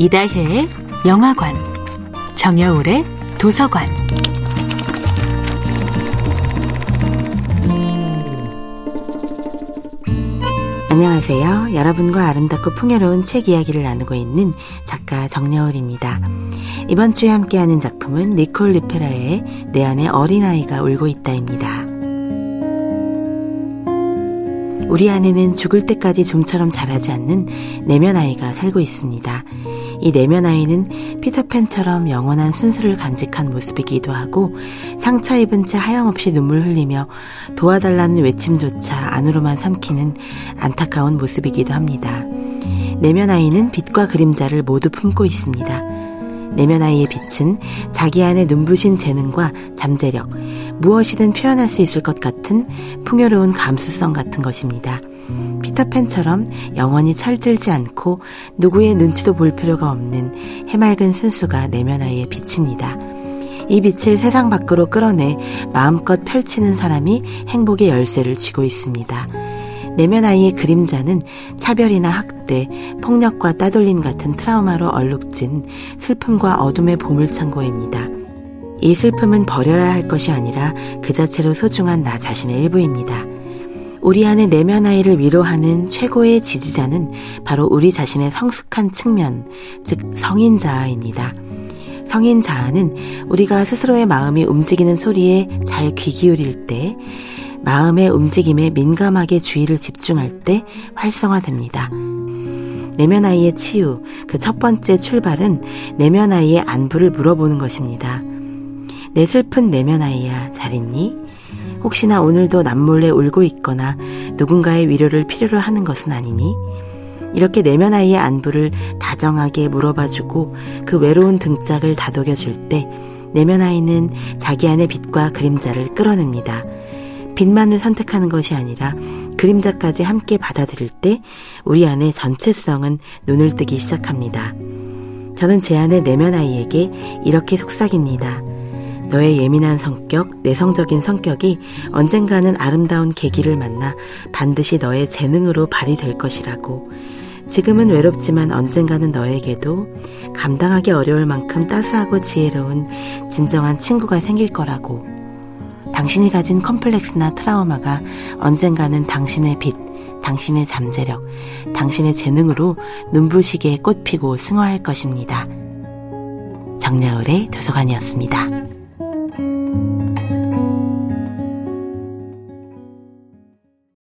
이다혜의 영화관, 정여울의 도서관. 안녕하세요. 여러분과 아름답고 풍요로운 책 이야기를 나누고 있는 작가 정여울입니다. 이번 주에 함께하는 작품은 니콜 리페라의 내 안에 어린아이가 울고 있다입니다. 우리 안에는 죽을 때까지 좀처럼 자라지 않는 내면 아이가 살고 있습니다. 이 내면 아이는 피터팬처럼 영원한 순수를 간직한 모습이기도 하고 상처 입은 채 하염없이 눈물 흘리며 도와달라는 외침조차 안으로만 삼키는 안타까운 모습이기도 합니다. 내면 아이는 빛과 그림자를 모두 품고 있습니다. 내면 아이의 빛은 자기 안의 눈부신 재능과 잠재력, 무엇이든 표현할 수 있을 것 같은 풍요로운 감수성 같은 것입니다. 피터팬처럼 영원히 철들지 않고 누구의 눈치도 볼 필요가 없는 해맑은 순수가 내면 아이의 빛입니다. 이 빛을 세상 밖으로 끌어내 마음껏 펼치는 사람이 행복의 열쇠를 쥐고 있습니다. 내면 아이의 그림자는 차별이나 학대, 폭력과 따돌림 같은 트라우마로 얼룩진 슬픔과 어둠의 보물창고입니다. 이 슬픔은 버려야 할 것이 아니라 그 자체로 소중한 나 자신의 일부입니다. 우리 안의 내면 아이를 위로하는 최고의 지지자는 바로 우리 자신의 성숙한 측면, 즉 성인 자아입니다. 성인 자아는 우리가 스스로의 마음이 움직이는 소리에 잘 귀 기울일 때, 마음의 움직임에 민감하게 주의를 집중할 때 활성화됩니다. 내면 아이의 치유, 그 첫 번째 출발은 내면 아이의 안부를 물어보는 것입니다. 내 슬픈 내면 아이야, 잘 있니? 혹시나 오늘도 남몰래 울고 있거나 누군가의 위로를 필요로 하는 것은 아니니? 이렇게 내면 아이의 안부를 다정하게 물어봐주고 그 외로운 등짝을 다독여줄 때 내면 아이는 자기 안의 빛과 그림자를 끌어냅니다. 빛만을 선택하는 것이 아니라 그림자까지 함께 받아들일 때 우리 안의 전체성은 눈을 뜨기 시작합니다. 저는 제 안의 내면 아이에게 이렇게 속삭입니다. 너의 예민한 성격, 내성적인 성격이 언젠가는 아름다운 계기를 만나 반드시 너의 재능으로 발휘될 것이라고. 지금은 외롭지만 언젠가는 너에게도 감당하기 어려울 만큼 따스하고 지혜로운 진정한 친구가 생길 거라고. 당신이 가진 컴플렉스나 트라우마가 언젠가는 당신의 빛, 당신의 잠재력, 당신의 재능으로 눈부시게 꽃피고 승화할 것입니다. 정야울의 도서관이었습니다.